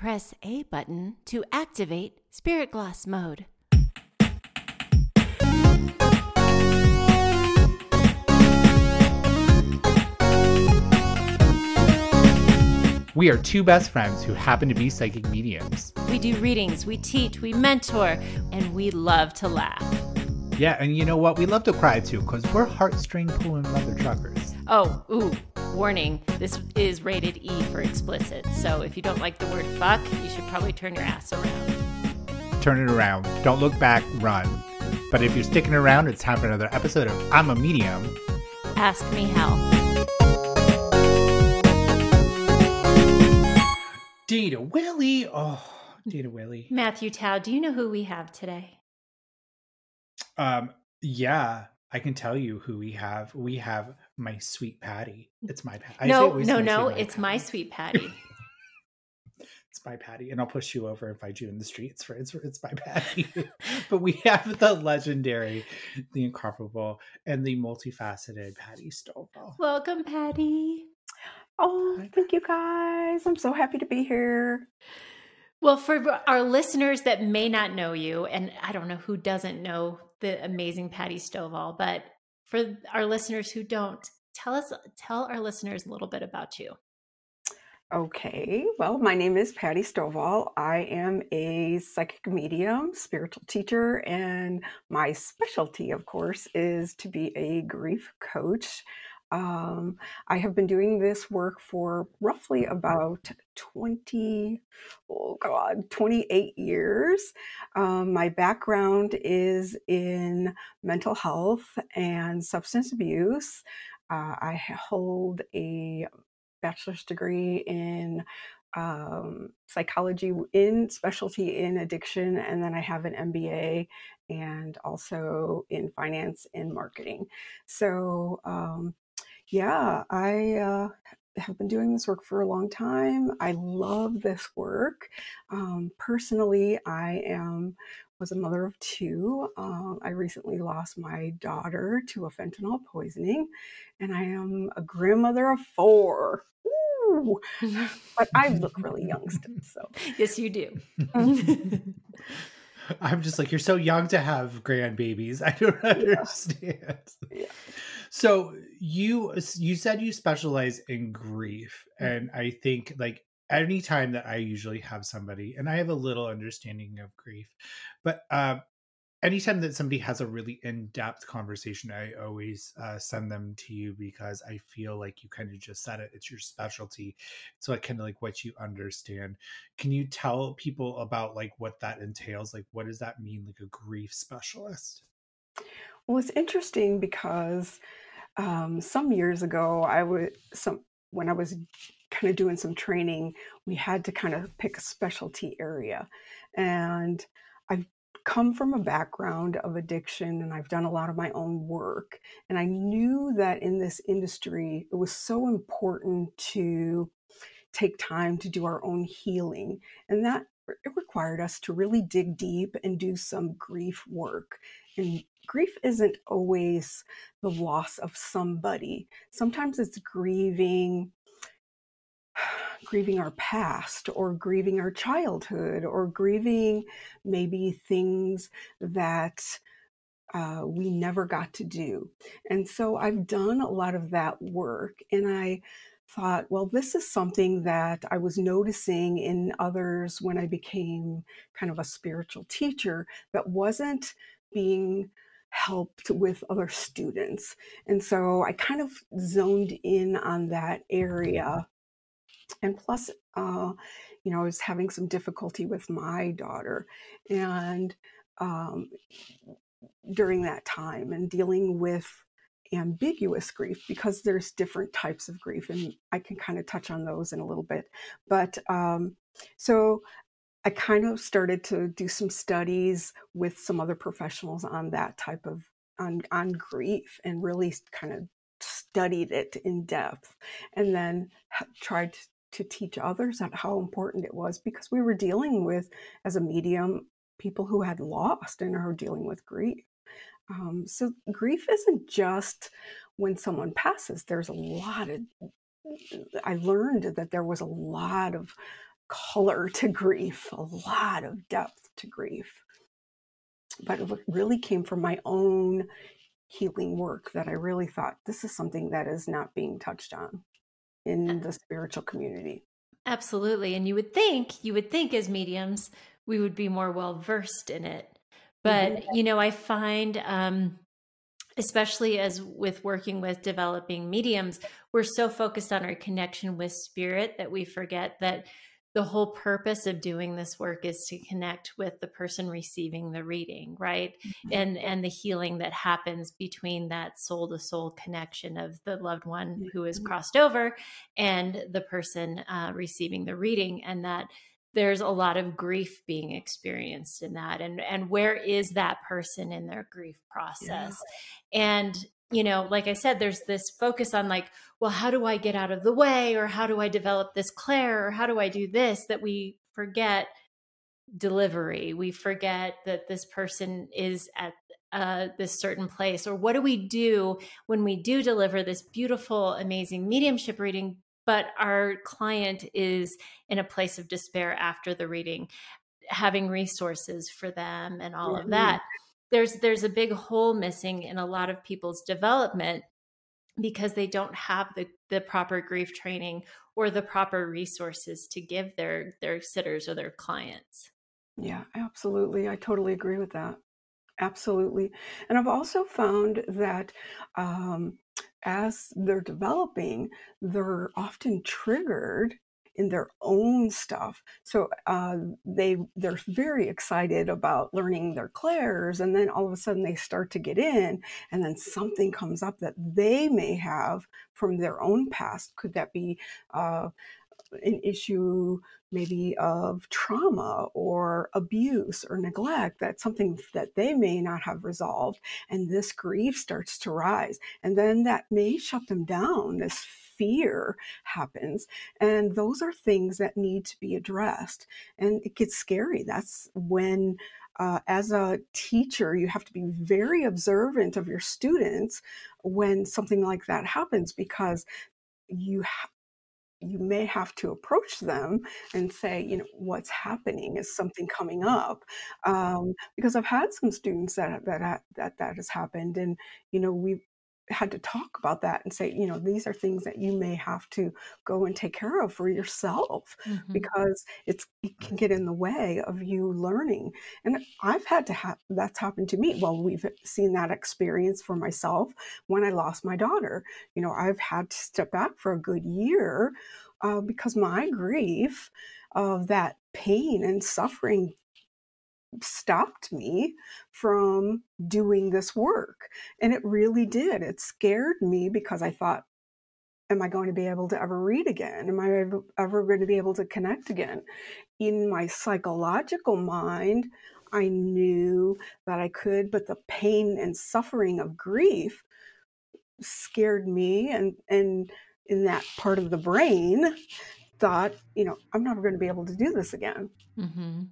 Press A button to activate Spirit Gloss mode. We are two best friends who happen to be psychic mediums. We do readings, we teach, we mentor, and we love to laugh. Yeah, and you know what? We love to cry too, because we're heartstring pulling mother truckers. Oh, ooh, warning. This is rated E for explicit. So if you don't like the word fuck, you should probably turn your ass around. Turn it around. Don't look back, run. But if you're sticking around, it's time for another episode of I'm a Medium. Ask me how. Dana Willey. Oh, Dana Willey. Mathew Tow, do you know who we have today? Um, yeah, I can tell you who we have. We have my sweet Patty. It's my Patty. No, no, no. It's Patty. my sweet Patty. it's my Patty, and I'll push you over and find you in the streets for it's it's my Patty. but we have the legendary, the incomparable, and the multifaceted Patty Stovall. Welcome, Patty. Oh, thank you guys. I'm so happy to be here. Well, for our listeners that may not know you, and I don't know who doesn't know the amazing Patty Stovall, but for our listeners who don't, tell us, tell our listeners a little bit about you. Okay, well, my name is Patty Stovall. I am a psychic medium, spiritual teacher, and my specialty, of course, is to be a grief coach. Um, I have been doing this work for roughly about 20, oh God, 28 years. Um, my background is in mental health and substance abuse. Uh, I hold a bachelor's degree in um, psychology in specialty in addiction, and then I have an MBA and also in finance and marketing. So, um, yeah, I uh, have been doing this work for a long time. I love this work. Um, personally, I am was a mother of two. Um, I recently lost my daughter to a fentanyl poisoning, and I am a grandmother of four. Ooh. but I look really young still. So yes, you do. I'm just like you're so young to have grandbabies. I don't understand. Yeah. So you you said you specialize in grief, mm. and I think like anytime that I usually have somebody, and I have a little understanding of grief, but uh, anytime that somebody has a really in-depth conversation i always uh, send them to you because i feel like you kind of just said it it's your specialty so like kind of like what you understand. Can you tell people about like what that entails? Like what does that mean like a grief specialist well it's interesting because um, some years ago i was some when i was kind of doing some training we had to kind of pick a specialty area and I've come from a background of addiction and I've done a lot of my own work. And I knew that in this industry, it was so important to take time to do our own healing. And that it required us to really dig deep and do some grief work. And grief isn't always the loss of somebody, sometimes it's grieving grieving our past or grieving our childhood or grieving maybe things that uh, we never got to do. And so I've done a lot of that work and I thought, well, this is something that I was noticing in others when I became kind of a spiritual teacher that wasn't being helped with other students. And so I kind of zoned in on that area. And plus uh, you know i was having some difficulty with my daughter. And um, during that time and dealing with ambiguous grief because there's different types of grief and i can kind of touch on those in a little bit. But um, so i kind of started to do some studies with some other professionals on that type of on, on grief and really kind of studied it in depth and then tried to teach others how important it was because we were dealing with, as a medium, people who had lost and are dealing with grief. Um, so grief isn't just when someone passes. There's a lot of I learned that there was a lot of color to grief, a lot of depth to grief. But it really came from my own healing work that I really thought this is something that is not being touched on in the spiritual community. Absolutely. And you would think, you would think as mediums, we would be more well versed in it. But, mm-hmm. you know, I find, um, especially as with working with developing mediums, we're so focused on our connection with spirit that we forget that the whole purpose of doing this work is to connect with the person receiving the reading right mm-hmm. and and the healing that happens between that soul to soul connection of the loved one who is mm-hmm. crossed over and the person uh, receiving the reading and that there's a lot of grief being experienced in that and and where is that person in their grief process yeah. and you know, like I said, there's this focus on like, well, how do I get out of the way? Or how do I develop this clair Or how do I do this? That we forget delivery. We forget that this person is at uh, this certain place. Or what do we do when we do deliver this beautiful, amazing mediumship reading, but our client is in a place of despair after the reading, having resources for them and all of that there's there's a big hole missing in a lot of people's development because they don't have the the proper grief training or the proper resources to give their their sitters or their clients. Yeah, absolutely. I totally agree with that. Absolutely. And I've also found that um, as they're developing, they're often triggered in their own stuff. So uh, they they're very excited about learning their clairs, and then all of a sudden they start to get in, and then something comes up that they may have from their own past. Could that be uh, an issue maybe of trauma or abuse or neglect that's something that they may not have resolved and this grief starts to rise and then that may shut them down this fear happens. And those are things that need to be addressed. And it gets scary. That's when uh, as a teacher, you have to be very observant of your students when something like that happens because you you may have to approach them and say, you know, what's happening? Is something coming up? Um, because I've had some students that that that that has happened, and you know, we had to talk about that and say, you know, these are things that you may have to go and take care of for yourself mm-hmm. because it's it can get in the way of you learning. And I've had to have that's happened to me. Well, we've seen that experience for myself when I lost my daughter. You know, I've had to step back for a good year uh, because my grief of that pain and suffering stopped me from doing this work. And it really did. It scared me because I thought, am I going to be able to ever read again? Am I ever, going to be able to connect again? In my psychological mind, I knew that I could, but the pain and suffering of grief scared me and and in that part of the brain thought, you know, I'm never going to be able to do this again. Mm-hmm.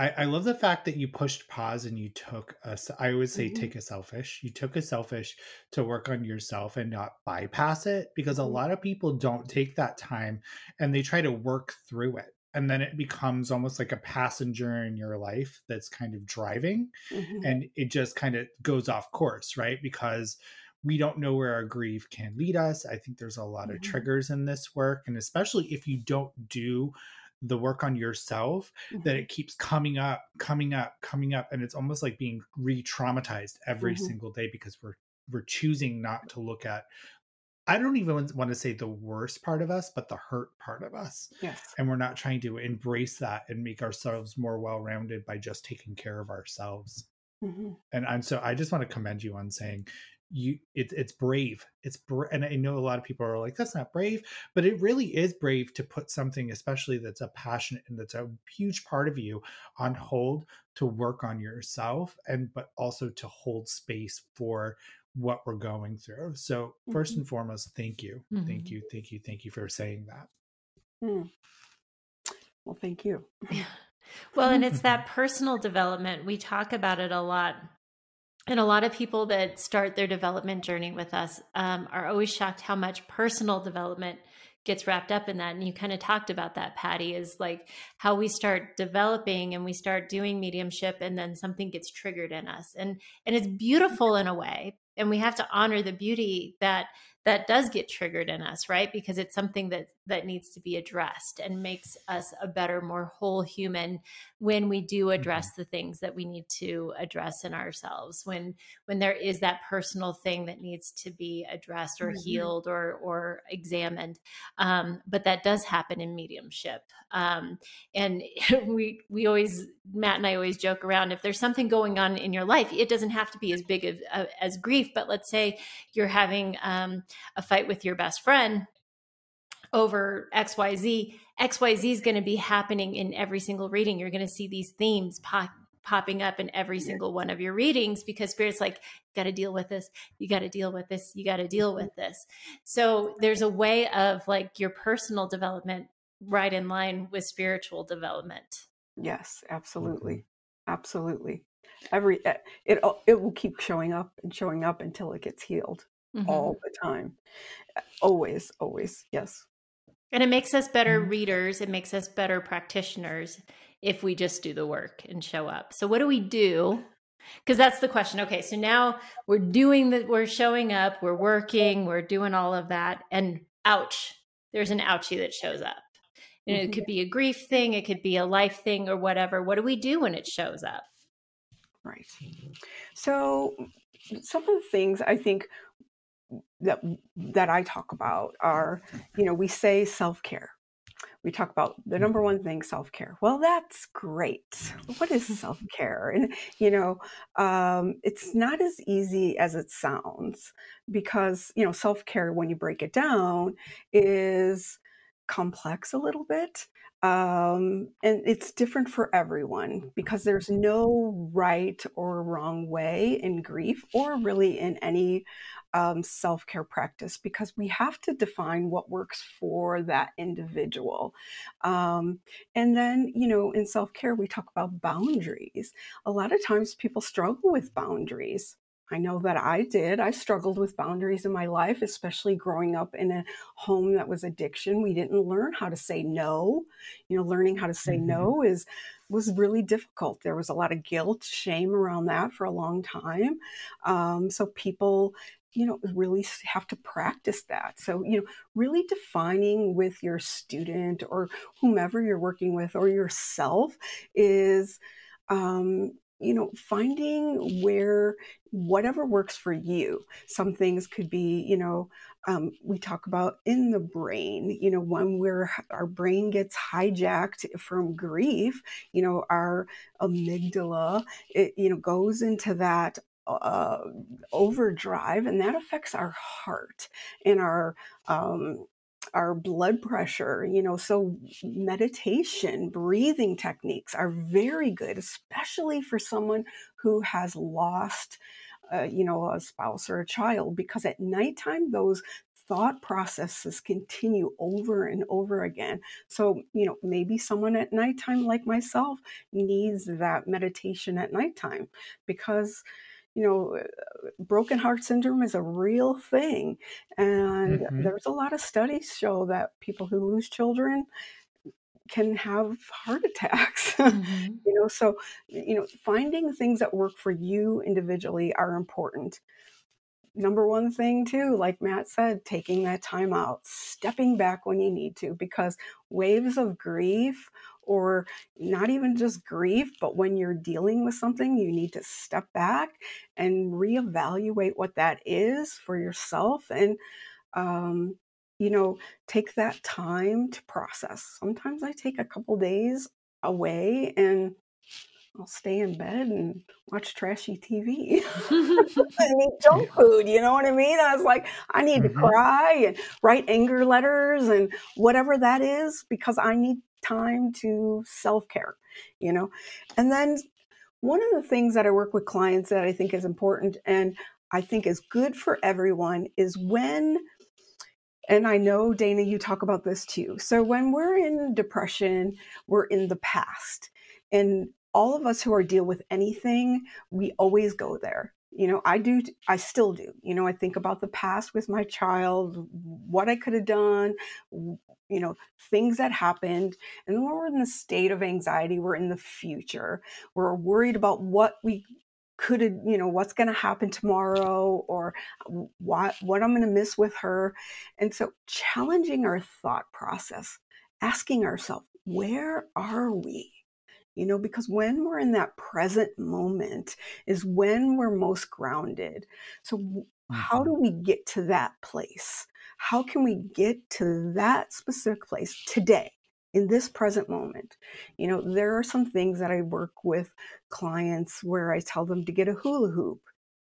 I, I love the fact that you pushed pause and you took a, I would say mm-hmm. take a selfish. You took a selfish to work on yourself and not bypass it because a mm-hmm. lot of people don't take that time and they try to work through it. And then it becomes almost like a passenger in your life that's kind of driving mm-hmm. and it just kind of goes off course, right? Because we don't know where our grief can lead us. I think there's a lot of mm-hmm. triggers in this work. And especially if you don't do the work on yourself mm-hmm. that it keeps coming up coming up coming up and it's almost like being re-traumatized every mm-hmm. single day because we're we're choosing not to look at I don't even want to say the worst part of us, but the hurt part of us. Yes. And we're not trying to embrace that and make ourselves more well rounded by just taking care of ourselves. Mm-hmm. And I'm so I just want to commend you on saying you it, it's brave it's bra- and i know a lot of people are like that's not brave but it really is brave to put something especially that's a passion and that's a huge part of you on hold to work on yourself and but also to hold space for what we're going through so 1st mm-hmm. and foremost thank you mm-hmm. thank you thank you thank you for saying that mm. well thank you well and it's that personal development we talk about it a lot and a lot of people that start their development journey with us um, are always shocked how much personal development gets wrapped up in that. And you kind of talked about that patty is like how we start developing and we start doing mediumship and then something gets triggered in us. And and it's beautiful in a way. And we have to honor the beauty that that does get triggered in us right because it's something that that needs to be addressed and makes us a better more whole human when we do mm-hmm. address mm-hmm. the things that we need to address in ourselves when when there is that personal thing that needs to be addressed or mm-hmm. healed or or examined um, but that does happen in mediumship um, and we we always matt and i always joke around if there's something going on in your life it doesn't have to be as big of, uh, as grief but let's say you're having um, a fight with your best friend over xyz xyz is going to be happening in every single reading. You're going to see these themes pop, popping up in every single one of your readings because spirit's like got to deal with this. You got to deal with this. You got to deal with this. So there's a way of like your personal development right in line with spiritual development. Yes absolutely. Mm-hmm. absolutely. Every eh, it it will keep showing up and showing up until it gets healed mm-hmm. all the time always always yes and it makes us better mm-hmm. readers it makes us better practitioners if we just do the work and show up so what do we do because that's the question okay so now we're doing that we're showing up we're working we're doing all of that and ouch there's an ouchie that shows up you know, it could mm-hmm. be a grief thing it could be a life thing or whatever what do we do when it shows up Right. So some of the things I think that that I talk about are, you know, we say self-care. We talk about the number one thing, self-care. Well, that's great. What is self-care? And you know, um, it's not as easy as it sounds because you know, self-care when you break it down is complex a little bit um, and it's different for everyone because there's no right or wrong way in grief or really in any um, self care practice because we have to define what works for that individual. Um, and then, you know, in self care, we talk about boundaries. A lot of times people struggle with boundaries. I know that I did. I struggled with boundaries in my life, especially growing up in a home that was addiction. We didn't learn how to say no. You know, learning how to say mm-hmm. no is was really difficult. There was a lot of guilt, shame around that for a long time. Um, so people you know really have to practice that so you know really defining with your student or whomever you're working with or yourself is um, you know, finding where whatever works for you. Some things could be, you know, um, we talk about in the brain, you know, when we're our brain gets hijacked from grief, you know, our amygdala, it, you know, goes into that uh, overdrive, and that affects our heart and our um, our blood pressure, you know, so meditation, breathing techniques are very good, especially for someone who has lost, uh, you know, a spouse or a child, because at nighttime, those thought processes continue over and over again. So, you know, maybe someone at nighttime, like myself, needs that meditation at nighttime because you know, broken heart syndrome is a real thing. And mm-hmm. there's a lot of studies show that people who lose children can have heart attacks. Mm-hmm. you know, so, you know, finding things that work for you individually are important. Number one thing, too, like Mat said, taking that time out, stepping back when you need to, because waves of grief or not even just grief, but when you're dealing with something, you need to step back and reevaluate what that is for yourself and, um, you know, take that time to process. Sometimes I take a couple days away and I'll stay in bed and watch trashy TV and eat junk food. You know what I mean? I was like, I need mm-hmm. to cry and write anger letters and whatever that is because I need time to self care, you know? And then one of the things that I work with clients that I think is important and I think is good for everyone is when, and I know, Dana, you talk about this too. So when we're in depression, we're in the past. And all of us who are deal with anything, we always go there. You know i do i still do you know i think about the past with my child what i could have done you know things that happened and when we're in the state of anxiety we're in the future we're worried about what we could have you know what's going to happen tomorrow or what what i'm going to miss with her and so challenging our thought process asking ourselves where are we you know, because when we're in that present moment is when we're most grounded. So, mm-hmm. how do we get to that place? How can we get to that specific place today? in this present moment. You know, there are some things that I work with clients where I tell them to get a hula hoop.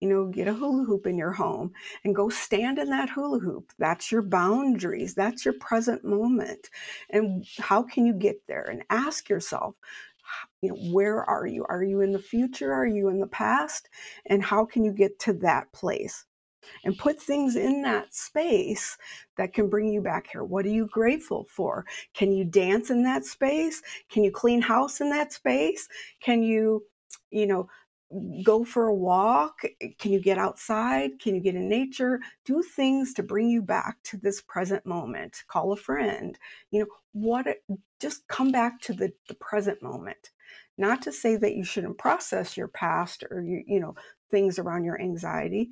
You know, get a hula hoop in your home and go stand in that hula hoop. That's your boundaries. That's your present moment. And how can you get there? And ask yourself, you know where are you? Are you in the future? Are you in the past? And how can you get to that place? And put things in that space that can bring you back here. What are you grateful for? Can you dance in that space? Can you clean house in that space? Can you you know go for a walk can you get outside? Can you get in nature? Do things to bring you back to this present moment. Call a friend. You know what just come back to the, the present moment. Not to say that you shouldn't process your past or you, you know things around your anxiety.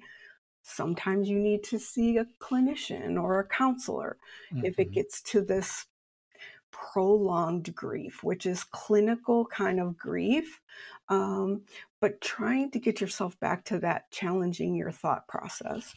Sometimes you need to see a clinician or a counselor. Mm-hmm. if it mm-hmm. gets to this prolonged grief which is clinical kind of grief um, but trying to get yourself back to that challenging your thought process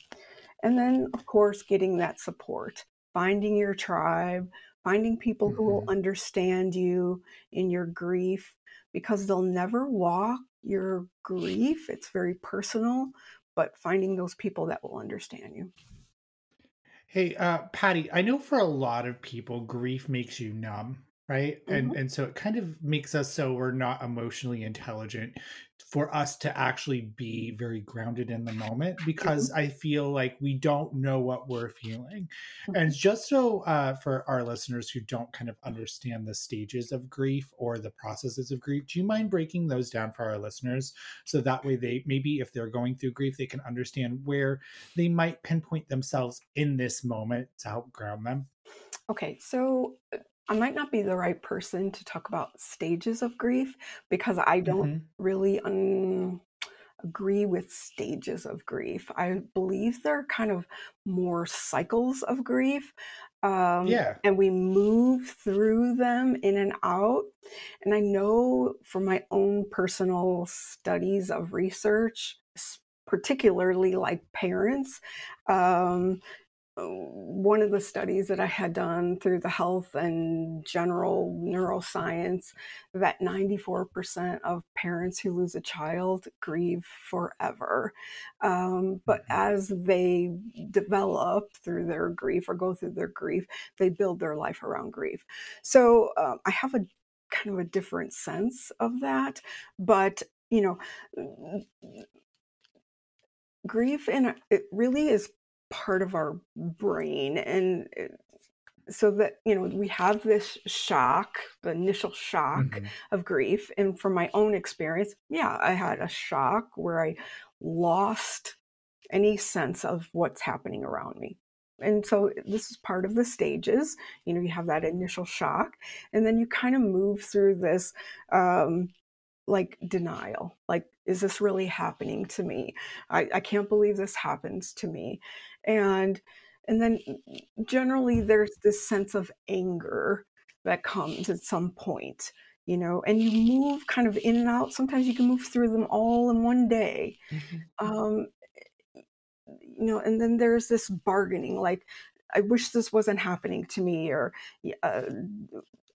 and then of course getting that support finding your tribe finding people mm-hmm. who will mm-hmm. understand you in your grief because they'll never walk your grief. It's very personal, but finding those people that will understand you. Hey, uh, Patty, I know for a lot of people, grief makes you numb, right? Mm-hmm. And and so it kind of makes us so we're not emotionally intelligent for us to actually be very grounded in the moment because mm-hmm. I feel like we don't know what we're feeling. Mm-hmm. And just so uh, for our listeners who don't kind of understand the stages of grief or the processes of grief, do you mind breaking those down for our listeners so that way they maybe if they're going through grief, they can understand where they might pinpoint themselves in this moment to help ground them? Okay, so uh, I might not be the right person to talk about stages of grief because I don't mm-hmm. really un- agree with stages of grief. I believe they're kind of more cycles of grief. Um, yeah. And we move through them in and out. And I know from my own personal studies of research, particularly like parents, um, one of the studies that I had done through the health and general neuroscience that 94% of parents who lose a child grieve forever. Um, but mm-hmm. as they develop through their grief or go through their grief, they build their life around grief. So um, I have a kind of a different sense of that. But, you know, grief and it really is part of our brain and eh, so that you know we have this shock the initial shock mm-hmm. of grief and from my own experience yeah i had a shock where i lost any sense of what's happening around me. And so this is part of the stages you know you have that initial shock and then you kind of move through this um, like denial like is this really happening to me? I, I can't believe this happens to me and and then generally there's this sense of anger that comes at some point you know and you move kind of in and out sometimes you can move through them all in one day mm-hmm. um you know and then there's this bargaining like i wish this wasn't happening to me or uh,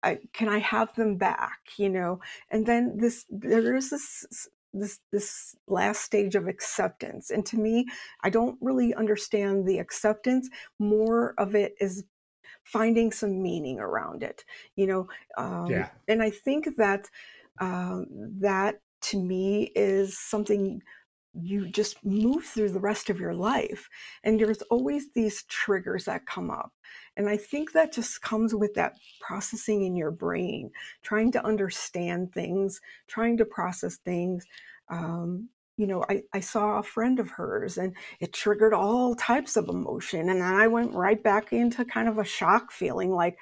I, can I have them back? You know, and then this there is this this this last stage of acceptance, and to me, I don't really understand the acceptance. More of it is finding some meaning around it. You know, um, yeah. And I think that um, that to me is something you just move through the rest of your life. And there's always these triggers that come up. And I think that just comes with that processing in your brain, trying to understand things, trying to process things. Um, you know, I, I saw a friend of hers and it triggered all types of emotion. And then I went right back into kind of a shock feeling like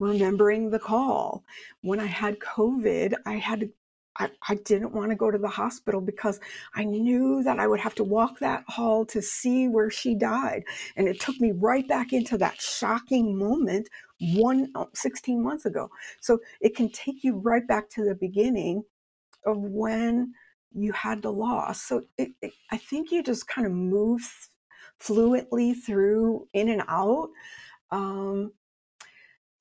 remembering the call. When I had COVID, I had to I, I, didn't want to go to the hospital because I knew that I would have to walk that hall to see where she died. And it took me right back into that shocking moment one uh, 16 months ago. So it can take you right back to the beginning of when you had the loss. So it, it, I think you just kind of move fluently through in and out. Um,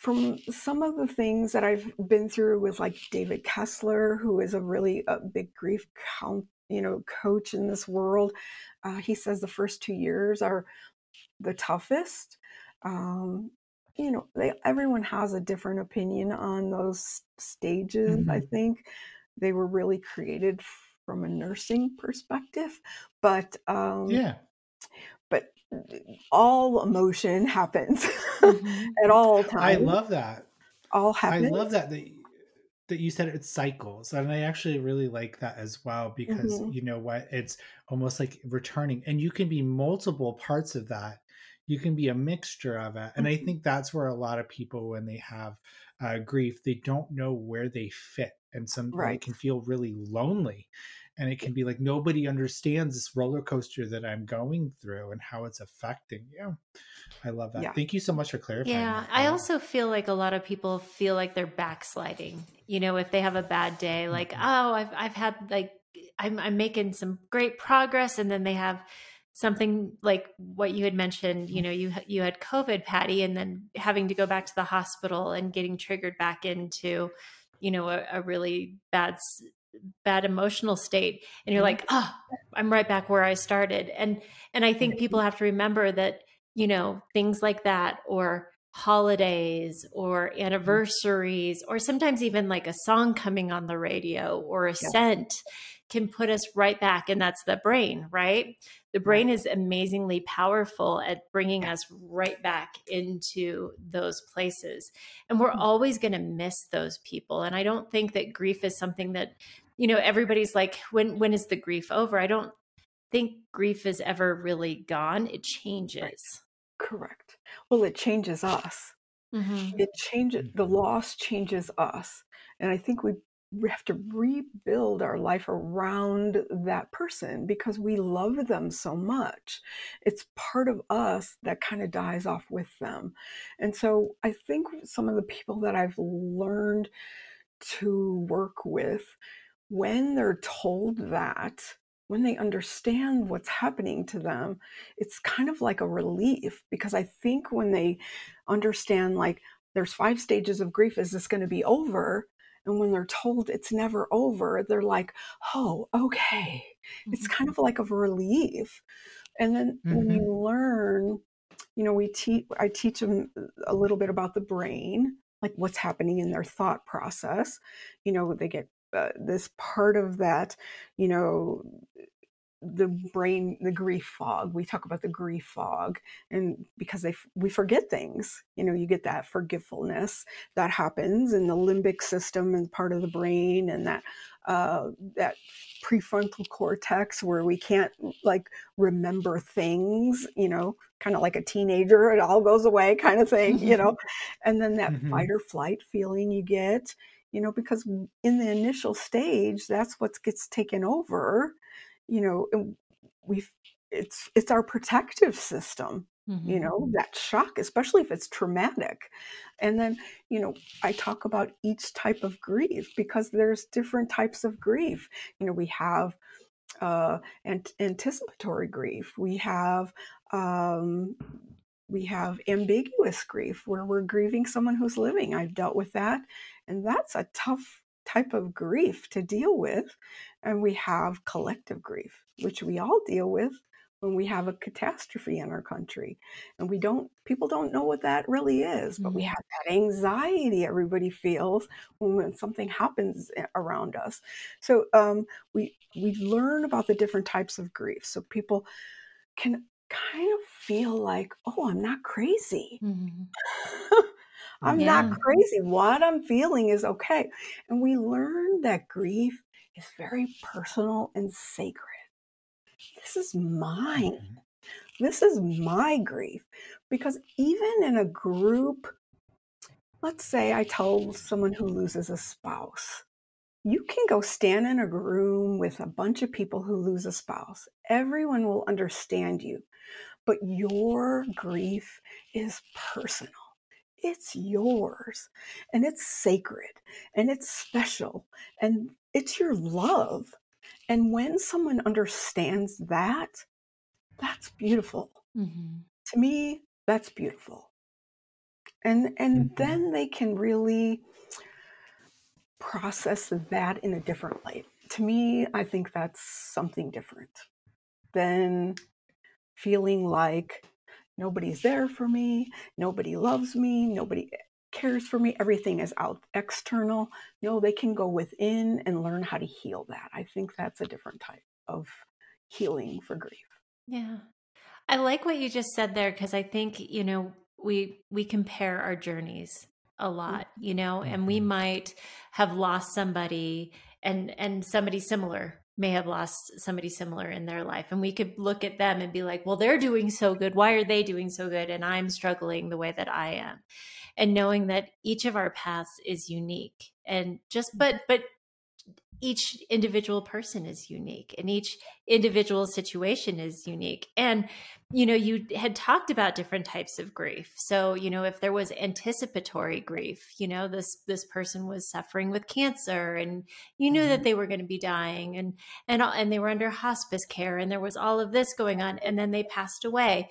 from some of the things that I've been through with like David Kessler, who is a really a big grief count, you know, coach in this world, uh, he says the first two years are the toughest. Um, you know, they, everyone has a different opinion on those stages. Mm-hmm. I think they were really created from a nursing perspective, but um, yeah, all emotion happens mm-hmm. at all times. I love that. All happens. I love that that that you said it's cycles, and I actually really like that as well because mm-hmm. you know what, it's almost like returning, and you can be multiple parts of that. You can be a mixture of it, and mm-hmm. I think that's where a lot of people, when they have uh, grief, they don't know where they fit, and some right. can feel really lonely and it can be like nobody understands this roller coaster that I'm going through and how it's affecting you. I love that. Yeah. Thank you so much for clarifying. Yeah. I also feel like a lot of people feel like they're backsliding. You know, if they have a bad day, like mm-hmm. oh, I've I've had like I'm I'm making some great progress, and then they have something like what you had mentioned you know you you had covid patty and then having to go back to the hospital and getting triggered back into you know a, a really bad bad emotional state and you're like oh i'm right back where i started and and i think people have to remember that you know things like that or holidays or mm-hmm. anniversaries or sometimes even like a song coming on the radio or a yeah. scent can put us right back and that's the brain right the brain is amazingly powerful at bringing us right back into those places and we're mm-hmm. always going to miss those people and i don't think that grief is something that you know everybody's like when when is the grief over i don't think grief is ever really gone it changes right. correct well it changes us mm-hmm. it changes the mm-hmm. loss changes us and i think we we have to rebuild our life around that person because we love them so much. It's part of us that kind of dies off with them. And so I think some of the people that I've learned to work with when they're told that, when they understand what's happening to them, it's kind of like a relief because I think when they understand, like, there's five stages of grief, is this going to be over? And when they're told it's never over, they're like, oh, okay. Mm-hmm. It's kind of like a relief. And then mm-hmm. when you learn, you know, we teach, I teach them a little bit about the brain, like what's happening in their thought process. You know, they get uh, this part of that, you know, the brain the grief fog we talk about the grief fog and because they we forget things you know you get that forgetfulness that happens in the limbic system and part of the brain and that uh, that prefrontal cortex where we can't like remember things you know kind of like a teenager it all goes away kind of thing you know and then that mm-hmm. fight or flight feeling you get you know, because in the initial stage, that's what gets taken over, you know, we it's it's our protective system mm-hmm. you know that shock especially if it's traumatic. And then you know i talk about each type of grief because there's different types of grief. You know we have uh ant- anticipatory grief. We have um we have ambiguous grief where we're grieving someone who's living i've dealt with that and that's a tough type of grief to deal with. And we have collective grief, which we all deal with when we have a catastrophe in our country. And we don't, people don't know what that really is, but we mm-hmm. have that anxiety everybody feels when, when something happens around us. So um, we, we learn about the different types of grief. So people can kind of feel like, oh, I'm not crazy. Mm-hmm. I'm yeah. not crazy. What I'm feeling is okay. And we learn that grief is very personal and sacred. This is mine. Mhm. This is my grief. Because even in a group, let's say I tell someone who loses a spouse, you can go stand in a room with a bunch of people who lose a spouse. Everyone will understand you, but your grief is personal. It's yours and it's sacred and it's special and it's your love. And when someone understands that, that's beautiful. Mhm. To me, that's beautiful. And and Mhm. then they can really process that in a different light. To me, I think that's something different than feeling like nobody's there for me, nobody loves me, nobody cares for me, everything is out external. No, they can go within and learn how to heal that. I think that's a different type of healing for grief. Yeah. I like what you just said there because I think, you know, we we compare our journeys a lot, you know, and we Mhm. might have lost somebody and and somebody similar may have lost somebody similar in their life and we could look at them and be like, well, they're doing so good. Why are they doing so good and I'm struggling the way that I am? And knowing that each of our paths is unique and just but but each individual person is unique and each individual situation is unique. And you know you had talked about different types of grief. So you know if there was anticipatory grief you know this this person was suffering with cancer and you knew that Mhm. they were going to be dying and and all- and they were under hospice care and there was all of this going on and then they passed away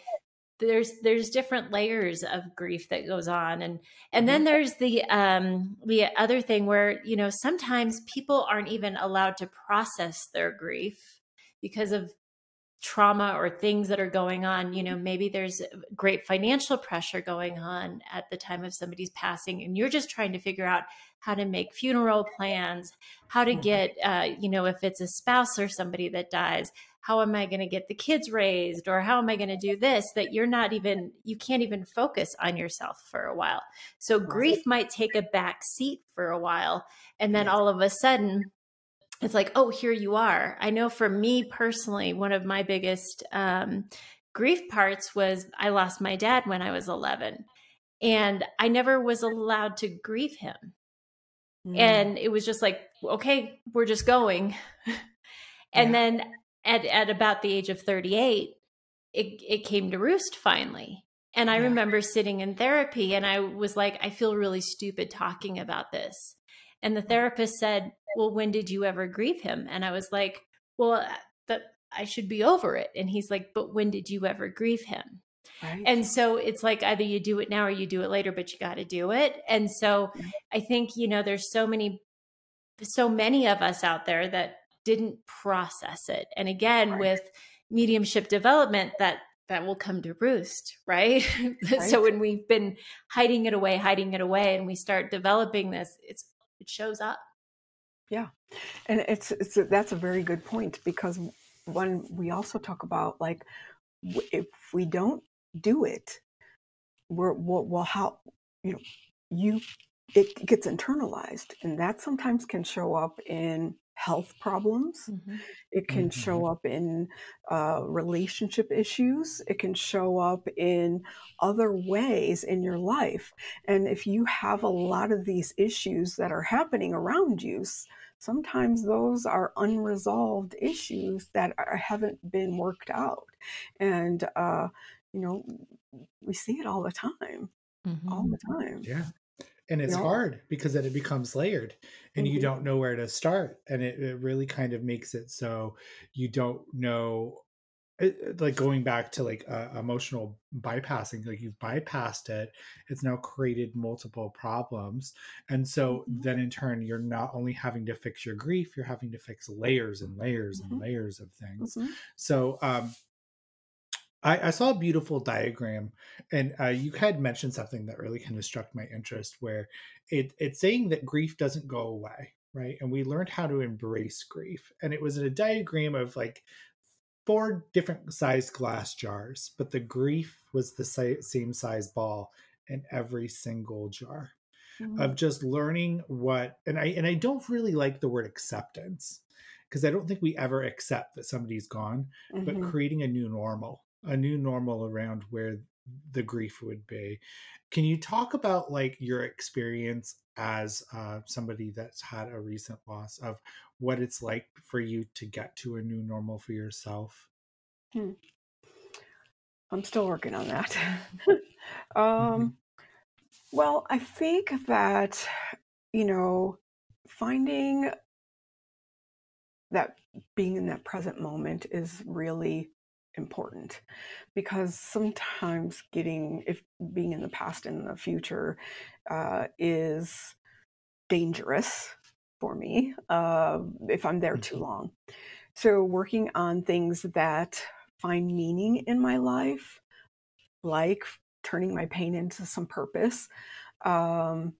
there's there's different layers of grief that goes on and and then there's the um the other thing where you know sometimes people aren't even allowed to process their grief because of trauma or things that are going on you know maybe there's great financial pressure going on at the time of somebody's passing and you're just trying to figure out how to make funeral plans how to Mhm. get uh, you know if it's a spouse or somebody that dies how am i going to get the kids raised or how am i going to do this that you're not even you can't even focus on yourself for a while so Right. grief might take a back seat for a while and then all of a sudden it's like oh here you are i know for me personally one of my biggest um, grief parts was i lost my dad when i was 11 and i never was allowed to grieve him Mm. and it was just like okay we're just going and Yeah. then at, at about the age of 38 it, it came to roost finally. And i Yeah. remember sitting in therapy and i was like i feel really stupid talking about this. And the therapist said well when did you ever grieve him? And i was like well uh, that i should be over it. And he's like but when did you ever grieve him? Right? and so it's like either you do it now or you do it later, but you got to do it. And so I think, you know, there's so many, so many of us out there that didn't process it. And again, Right. with mediumship development, that that will come to roost, right? so when we've been hiding it away, hiding it away, and we start developing this, it's it shows up. Yeah, and it's it's a, that's a very good point because when we also talk about like if we don't do it, we're well, well how you know you it gets internalized, and that sometimes can show up in health problems. It can show up in uh, relationship issues. It can show up in other ways in your life. And if you have a lot of these issues that are happening around you, sometimes those are unresolved issues that are, haven't been worked out. And, uh, you know, we see it all the time, all the time. Yeah. And it's Yeah. hard because then it becomes layered and you Mhm. don't know where to start. And it, it really kind of makes it so you don't know. it- it- like going back to like uh, emotional bypassing, like you've bypassed it, it's now created multiple problems. And so Mhm. then in turn, you're not only having to fix your grief, you're having to fix layers and layers and Mhm. layers of things. Mhm. So, um, I, I saw a beautiful diagram, and uh, you had mentioned something that really kind of struck my interest, where it it's saying that grief doesn't go away, right? And we learned how to embrace grief, and it was in a diagram of like four different sized glass jars, but the grief was the si- same size ball in every single jar Mhm. of just learning what and i and i don't really like the word acceptance because I don't think we ever accept that somebody's gone, mm-hmm. but creating a new normal, a new normal around where the grief would be. Can you talk about like your experience as uh, somebody that's had a recent loss of what it's like for you to get to a new normal for yourself? Hmm. I'm still working on that. Mm-hmm. um, mm-hmm. Well, I think that, you know, finding that being in that present moment is really important because sometimes getting if being in the past and the future uh, is dangerous for me uh, if i'm there too mm-hmm. long so working on things that find meaning in my life like turning my pain into some purpose um,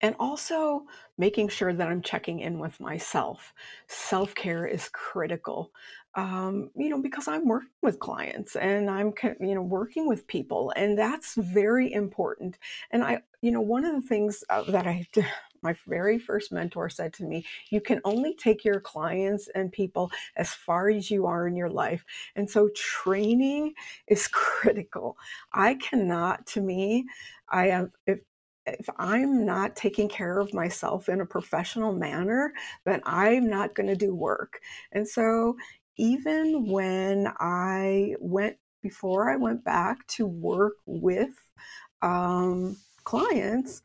and also making sure that I'm checking in with myself. Self care is critical, um, you know, because I'm working with clients and I'm, you know, working with people, and that's very important. And I, you know, one of the things uh, that I, my very first mentor said to me, you can only take your clients and people as far as you are in your life. And so training is critical. I cannot, to me, I am, if if I'm not taking care of myself in a professional manner, then I'm not going to do work. And so, even when I went, before I went back to work with um, clients,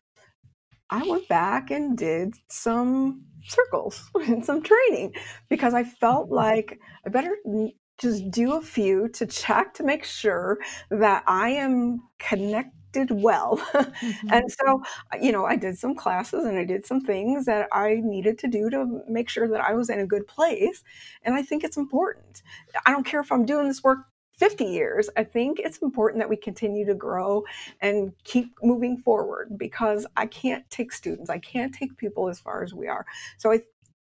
I went back and did some circles and some training because I felt mm-hmm. like I better just do a few to check to make sure that I am connected did well. Mm-hmm. and so, you know, I did some classes and I did some things that I needed to do to make sure that I was in a good place. And I think it's important. I don't care if I'm doing this work 50 years, I think it's important that we continue to grow and keep moving forward because I can't take students, I can't take people as far as we are. So I,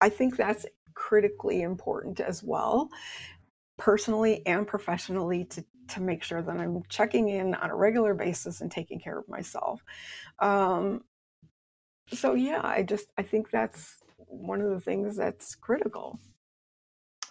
I think that's critically important as well personally and professionally to to make sure that I'm checking in on a regular basis and taking care of myself. Um, so yeah, I just I think that's one of the things that's critical.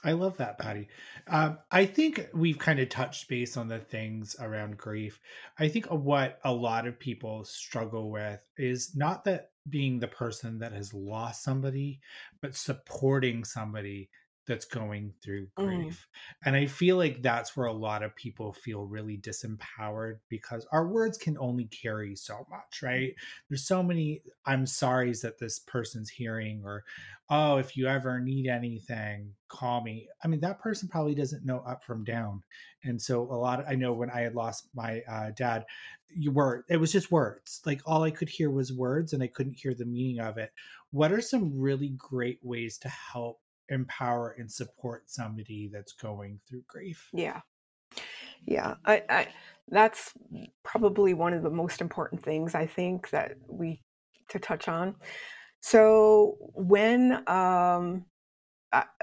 I love that, Patty. Um, I think we've kind of touched base on the things around grief. I think what a lot of people struggle with is not that being the person that has lost somebody, but supporting somebody that's going through mm. grief. Mm. And I feel like that's where a lot of people feel really disempowered because our words can only carry so much, right? There's so many I'm sorry's that this person's hearing, or oh, if you ever need anything, call me. I mean, that person probably doesn't know up from down. And so a lot of, I know when I had lost my uh, dad, you were, it was just words. Like all I could hear was words and I couldn't hear the meaning of it. What are some really great ways to help empower and support somebody that's going through grief. Yeah. Yeah. I, I that's probably one of the most important things I think that we to touch on. So when um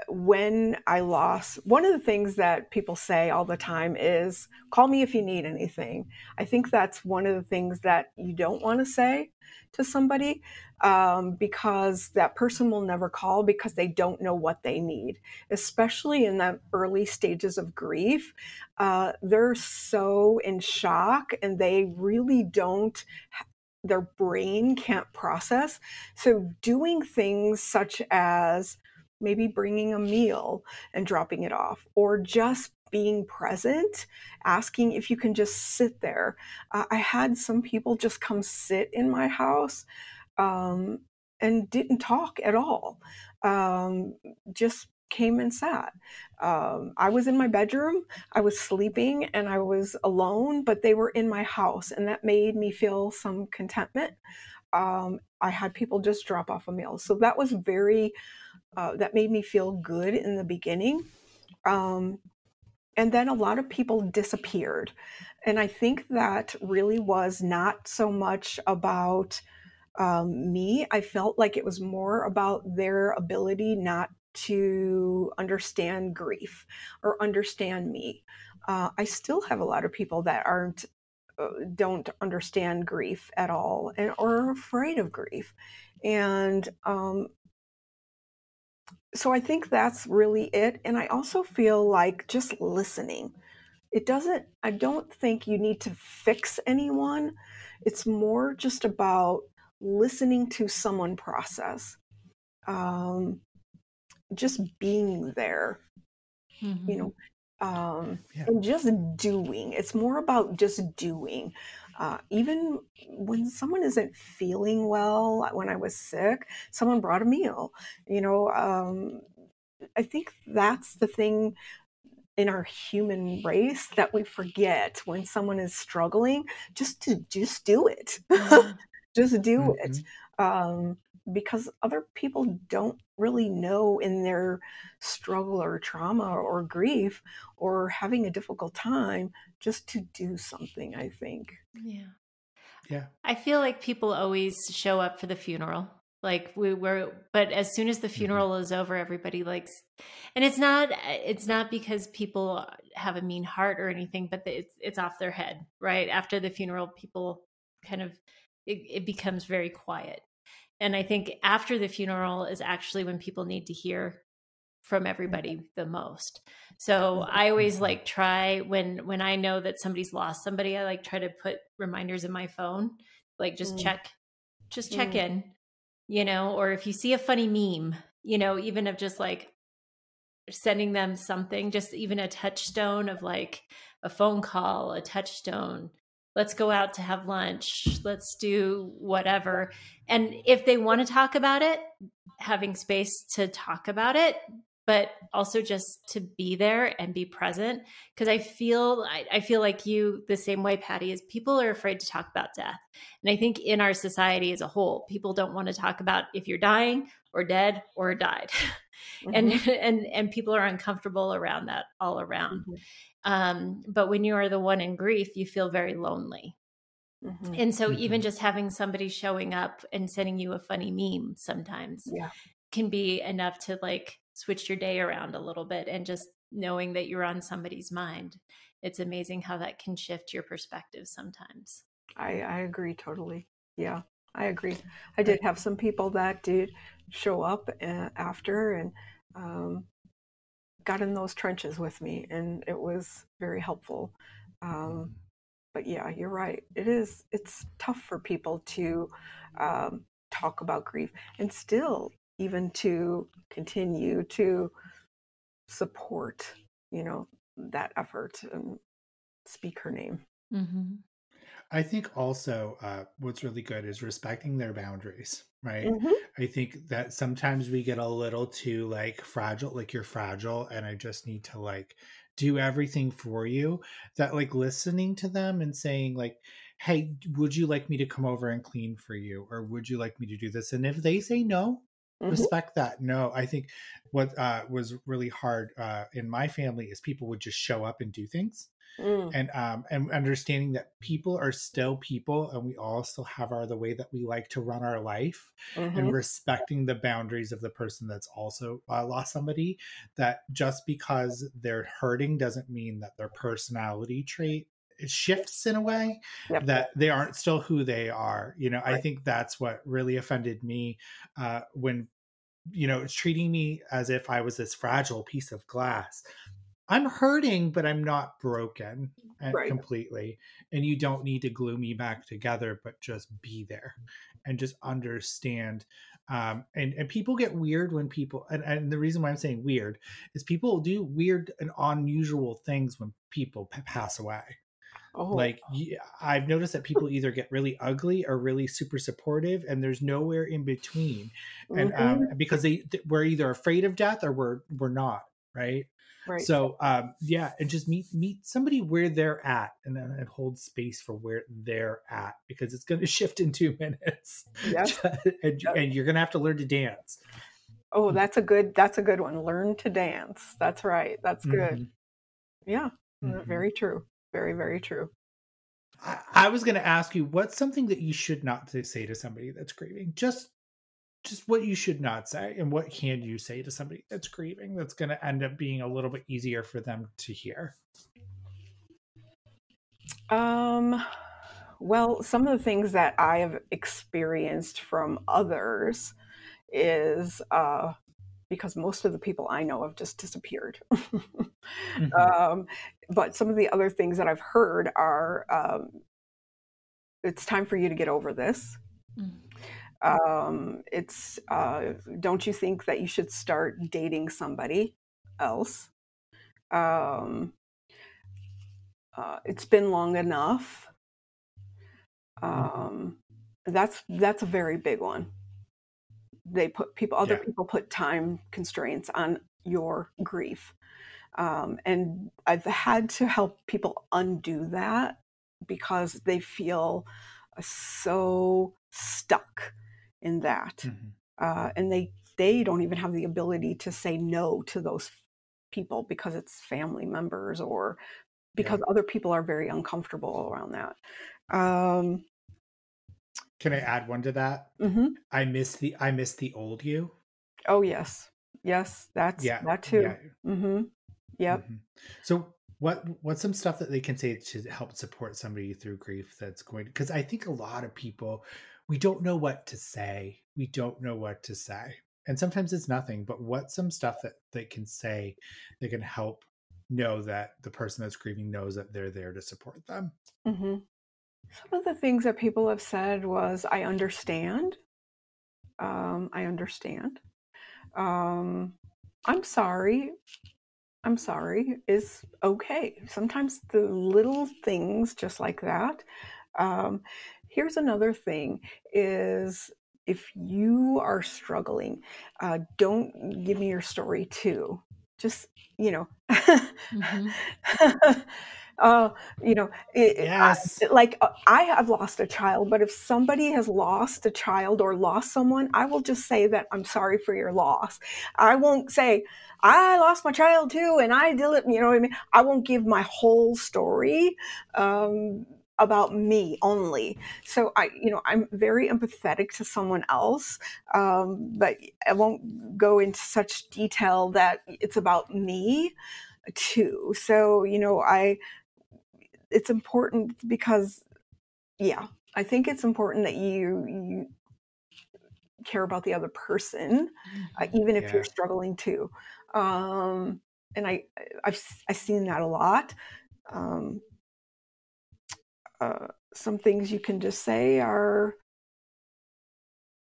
when I lost, one of the things that people say all the time is, call me if you need anything. I think that's one of the things that you don't want to say to somebody um, because that person will never call because they don't know what they need, especially in the early stages of grief. Uh, they're so in shock and they really don't their brain can't process. So, doing things such as maybe bringing a meal and dropping it off, or just being present, asking if you can just sit there. Uh, I had some people just come sit in my house um, and didn't talk at all, um, just came and sat. Um, I was in my bedroom, I was sleeping, and I was alone, but they were in my house, and that made me feel some contentment. Um, I had people just drop off a meal. So that was very uh, that made me feel good in the beginning. Um, and then a lot of people disappeared. And I think that really was not so much about um, me. I felt like it was more about their ability not to understand grief or understand me. Uh, I still have a lot of people that aren't don't understand grief at all and or are afraid of grief and um, so I think that's really it. And I also feel like just listening. It doesn't, I don't think you need to fix anyone. It's more just about listening to someone process, um, just being there, mm-hmm. you know, um, yeah. and just doing. It's more about just doing. Uh, even when someone isn't feeling well, when I was sick, someone brought a meal. You know, um, I think that's the thing in our human race that we forget when someone is struggling just to just do it mm-hmm. just do mm-hmm. it um, because other people don't really know in their struggle or trauma or grief or having a difficult time just to do something i think. Yeah. Yeah. I feel like people always show up for the funeral. Like we were but as soon as the mm-hmm. funeral mm-hmm. is over everybody likes and it's not it's not because people have a mean heart or anything but it's it's off their head right? After the funeral people kind of it, it becomes very quiet and i think after the funeral is actually when people need to hear from everybody the most so i always mm-hmm. like try when when i know that somebody's lost somebody i like try to put reminders in my phone like just mm. check just check mm. in you know or if you see a funny meme you know even of just like sending them something just even a touchstone of like a phone call a touchstone let's go out to have lunch let's do whatever. And if they want to talk about it having space to talk about it but also just to be there and be present. Because i feel I, I, feel like you the same way patty is people are afraid to talk about death. And i think in our society as a whole people don't want to talk about if you're dying or dead or died. Mm-hmm. and and and people are uncomfortable around that all around. Mm-hmm. Um, but when you are the one in grief, you feel very lonely. Mm-hmm. And so, mm-hmm. even just having somebody showing up and sending you a funny meme sometimes yeah. can be enough to like switch your day around a little bit and just knowing that you're on somebody's mind. It's amazing how that can shift your perspective sometimes. I, I agree totally. Yeah, I agree. I did have some people that did show up uh, after and um, got in those trenches with me, and it was very helpful. Um, mm-hmm. but yeah, you're right. It is. It's tough for people to um, talk about grief, and still, even to continue to support, you know, that effort and speak her name. Mm-hmm. I think also uh, what's really good is respecting their boundaries, right? Mm-hmm. I think that sometimes we get a little too like fragile, like you're fragile, and I just need to like do everything for you. That like listening to them and saying, like, hey, would you like me to come over and clean for you? Or would you like me to do this? And if they say no, Mm-hmm. respect that no i think what uh, was really hard uh, in my family is people would just show up and do things Mm. and um and understanding that people are still people and we all still have our the way that we like to run our life mm-hmm. and respecting the boundaries of the person that's also uh, lost somebody that just because they're hurting doesn't mean that their personality trait shifts in a way yep. that they aren't still who they are you know right. i think that's what really offended me uh when you know it's treating me as if i was this fragile piece of glass I'm hurting, but I'm not broken uh, right. completely. And you don't need to glue me back together, but just be there and just understand. Um, and, and people get weird when people, and, and the reason why I'm saying weird is people do weird and unusual things when people p- pass away. Oh. Like I've noticed that people either get really ugly or really super supportive, and there's nowhere in between. And um, mm-hmm. um, because they we're either afraid of death or we're we're not, right? Right. So um, yeah, and just meet meet somebody where they're at, and then and hold space for where they're at because it's going to shift in two minutes. Yeah, and, yep. and you're going to have to learn to dance. Oh, that's a good that's a good one. Learn to dance. That's right. That's good. Mm-hmm. Yeah, mm-hmm. very true. Very very true. I, I was going to ask you what's something that you should not say to somebody that's grieving. Just just what you should not say and what can you say to somebody that's grieving that's going to end up being a little bit easier for them to hear um well some of the things that i have experienced from others is uh because most of the people I know have just disappeared. mm-hmm. um, but some of the other things that I've heard are um, it's time for you to get over this. Mm. Um, it's uh, don't you think that you should start dating somebody else? Um, uh, it's been long enough. Um, that's that's a very big one. They put people, other yeah. people put time constraints on your grief, um, and I've had to help people undo that because they feel so stuck in that, mm-hmm. uh, and they they don't even have the ability to say no to those people because it's family members or because yeah. other people are very uncomfortable around that. Um, Can I add one to that? Mm-hmm. I miss the I miss the old you. Oh yes, yes, that's yeah, that too. Yeah. Mm-hmm. Yep. Mm-hmm. So what what's some stuff that they can say to help support somebody through grief that's going because I think a lot of people we don't know what to say. We don't know what to say. And sometimes it's nothing, but what's some stuff that they can say that can help know that the person that's grieving knows that they're there to support them. Mm-hmm. Some of the things that people have said was, I understand. Um, I understand. Um, I'm sorry. I'm sorry is okay. Sometimes the little things just like that. Um, here's another thing is if you are struggling, uh, don't give me your story too just you know mm-hmm. uh, you know it, yes. I, like uh, i have lost a child but if somebody has lost a child or lost someone i will just say that i'm sorry for your loss i won't say i lost my child too and i did it you know what i mean i won't give my whole story um, about me only. So I, you know, I'm very empathetic to someone else, um, but I won't go into such detail that it's about me too. So you know, I, it's important because, yeah, I think it's important that you you care about the other person, uh, mm-hmm. even if yeah. you're struggling too. Um, and I, I've I've seen that a lot. Um, uh, some things you can just say are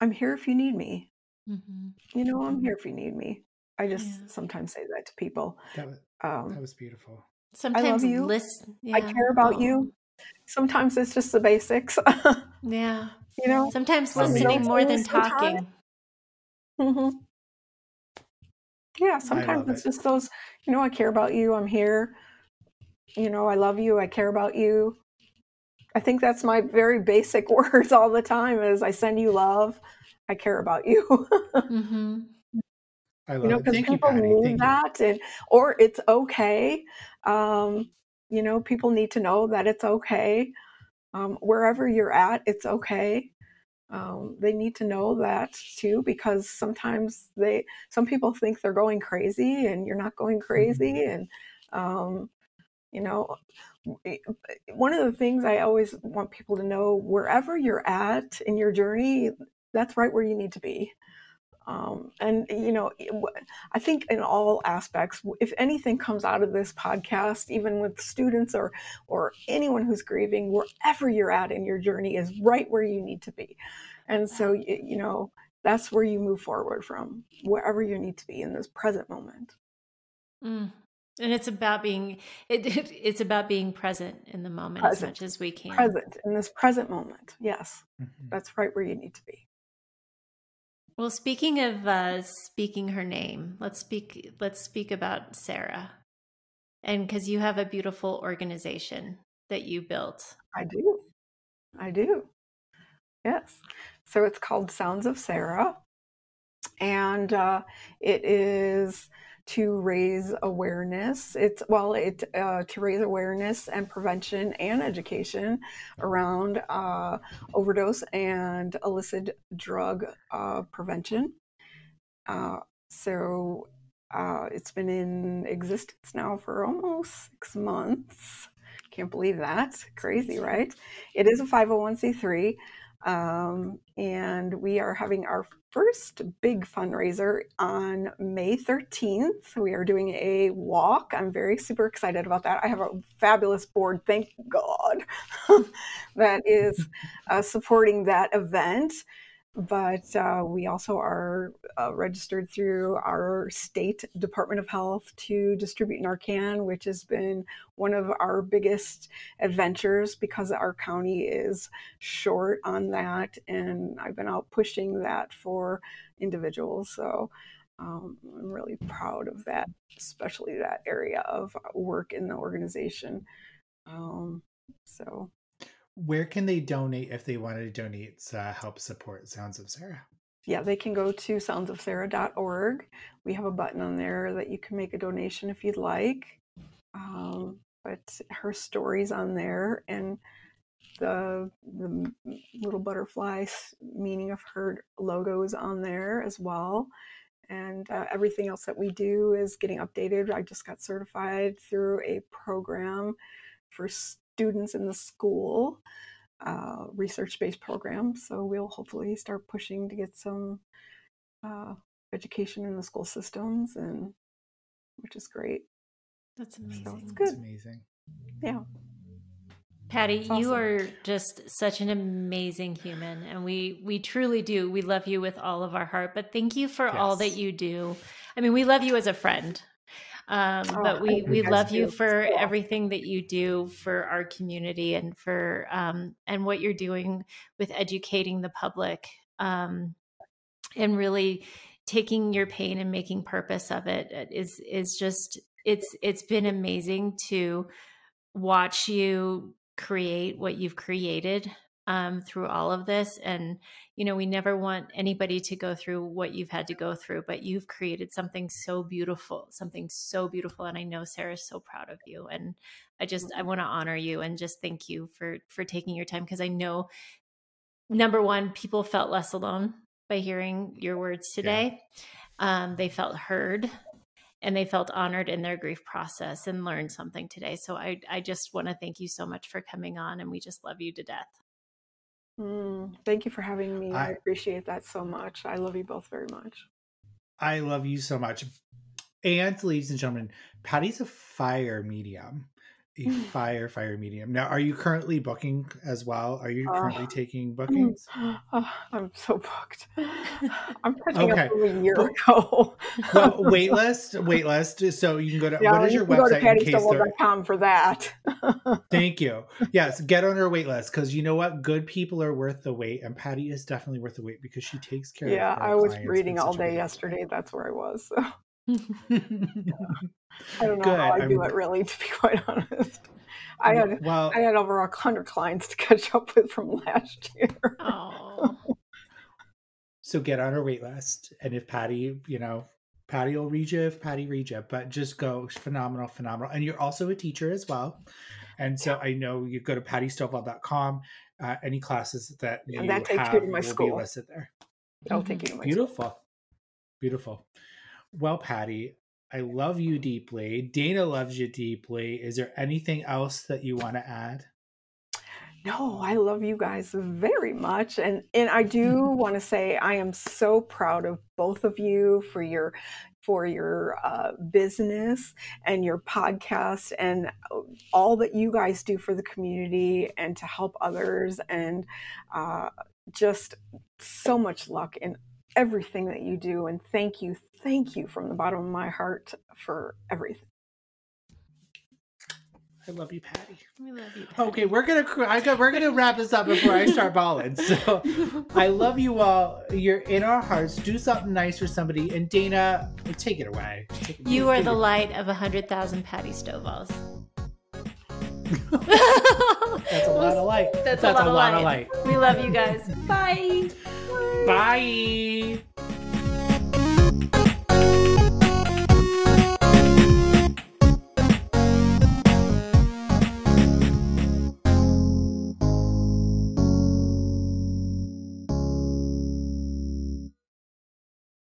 i'm here if you need me. Mm-hmm. you know i'm here if you need me. I just yeah. sometimes say that to people that was, um, that was beautiful. Sometimes i love you. listen, yeah. i care about oh. you. Sometimes it's just the basics. Yeah. You know? Sometimes listening more than talking. Mm-hmm. yeah sometimes it's it. just those you know i care about you. I'm here. You know i love you. I care about you I think that's my very basic words all the time is I send you love. I care about you. mm-hmm. I love you know, because people you, need that, and or it's okay. Um, you know, people need to know that it's okay. Um, wherever you're at, it's okay. Um, they need to know that too, because sometimes they, some people think they're going crazy, and you're not going mm-hmm. crazy, mm-hmm. and um, you know, Eh, one of the things I always want people to know wherever you're at in your journey, that's right where you need to be. Um, and you know, I think in all aspects, if anything comes out of this podcast, even with students or or anyone who's grieving, wherever you're at in your journey is right where you need to be. And so, you know, that's where you move forward from, wherever you need to be in this present moment. Mm, and it's about being it, it, it's about being present in the moment present. as much as we can. Present in this present moment yes. Mm-hmm. that's right where you need to be. Well speaking of uh speaking her name let's speak let's speak about sarah. And because you have a beautiful organization that you built. I do. I do. Yes. So it's called sounds of sarah. And uh, it is to raise awareness. It's well, it uh, to raise awareness and prevention and education around uh, overdose and illicit drug uh, prevention. Uh, so uh, it's been in existence now for almost six months. Can't believe that. Crazy, right? It is a 501c3. Um, and we are having our first big fundraiser on May 13th. We are doing a walk. I'm very super excited about that. I have a fabulous board, thank God, that is uh, supporting that event but uh, we also are uh, registered through our state Department of Health to distribute Narcan, which has been one of our biggest adventures because our county is short on that. And I've been out pushing that for individuals. So um, I'm really proud of that, especially that area of work in the organization. Um, so where can they donate if they wanted to donate to uh, help support Sounds of Sarah? Yeah, they can go to soundsofsarah.org. We have a button on there that you can make a donation if you'd like. Um, but her story's on there, and the the little butterfly meaning of her logo is on there as well. And uh, everything else that we do is getting updated. I just got certified through a program for students in the school, uh, research based program. So we'll hopefully start pushing to get some uh, education in the school systems, and which is great. That's amazing. So it's good. That's amazing. Yeah. Patty, awesome. you are just such an amazing human and we we truly do. We love you with all of our heart, but thank you for yes. all that you do. I mean, we love you as a friend. Um, oh, but we we love you for cool. everything that you do for our community and for um, and what you're doing with educating the public um, and really taking your pain and making purpose of it uh, is is just it's it's been amazing to watch you create what you've created um, through all of this. And, you know, we never want anybody to go through what you've had to go through, but you've created something so beautiful, something so beautiful. And I know Sarah's so proud of you. And I just, I want to honor you and just thank you for, for taking your time. Cause I know number one, people felt less alone by hearing your words today. Yeah. Um, they felt heard and they felt honored in their grief process and learned something today. So I, I just want to thank you so much for coming on and we just love you to death. Mm, thank you for having me. I, I appreciate that so much. I love you both very much. I love you so much. And ladies and gentlemen, Patty's a fire medium a fire fire medium. Now are you currently booking as well? Are you currently uh, taking bookings? uh, i'm so booked. I'm catching okay. up from a year ago. Well waitlist waitlist so you can go to yeah, what is your website go to pattystovall.com for that. Thank you. Yes get on her wait list because you know what? Good people are worth the wait and patty is definitely worth the wait because she takes care yeah, of yeah i was reading all day yesterday. That's where i was. so. I don't know Good. how I do I'm... it really, to be quite honest. I had well, I had over a hundred clients to catch up with from last year. Oh. so get on our wait list, and if Patty, you know, Patty will read you if Patty reads you, but just go phenomenal, phenomenal. And you're also a teacher as well. And so I know you go to pattystovall.com. Uh, any classes that you and that takes have you to my will school. be listed there. I'll take you to my Beautiful. School. Beautiful. Well, Patty, I love you deeply. Dana loves you deeply. Is there anything else that you want to add? No, I love you guys very much. And and I do want to say I am so proud of both of you for your for your uh, business and your podcast and all that you guys do for the community and to help others and uh, just so much luck in everything that you do. And thank you, thank you from the bottom of my heart for everything. I love you, Patty. We love you. Patty. Okay, we're gonna I got, we're gonna wrap this up before I start bawling. So I love you all. You're in our hearts. Do something nice for somebody. And Dana, take it away. Take it, you are the it. light of a hundred thousand Patty Stovalls. That's a lot of light. That's, That's a lot, a lot of, light. of light. We love you guys. Bye. Bye.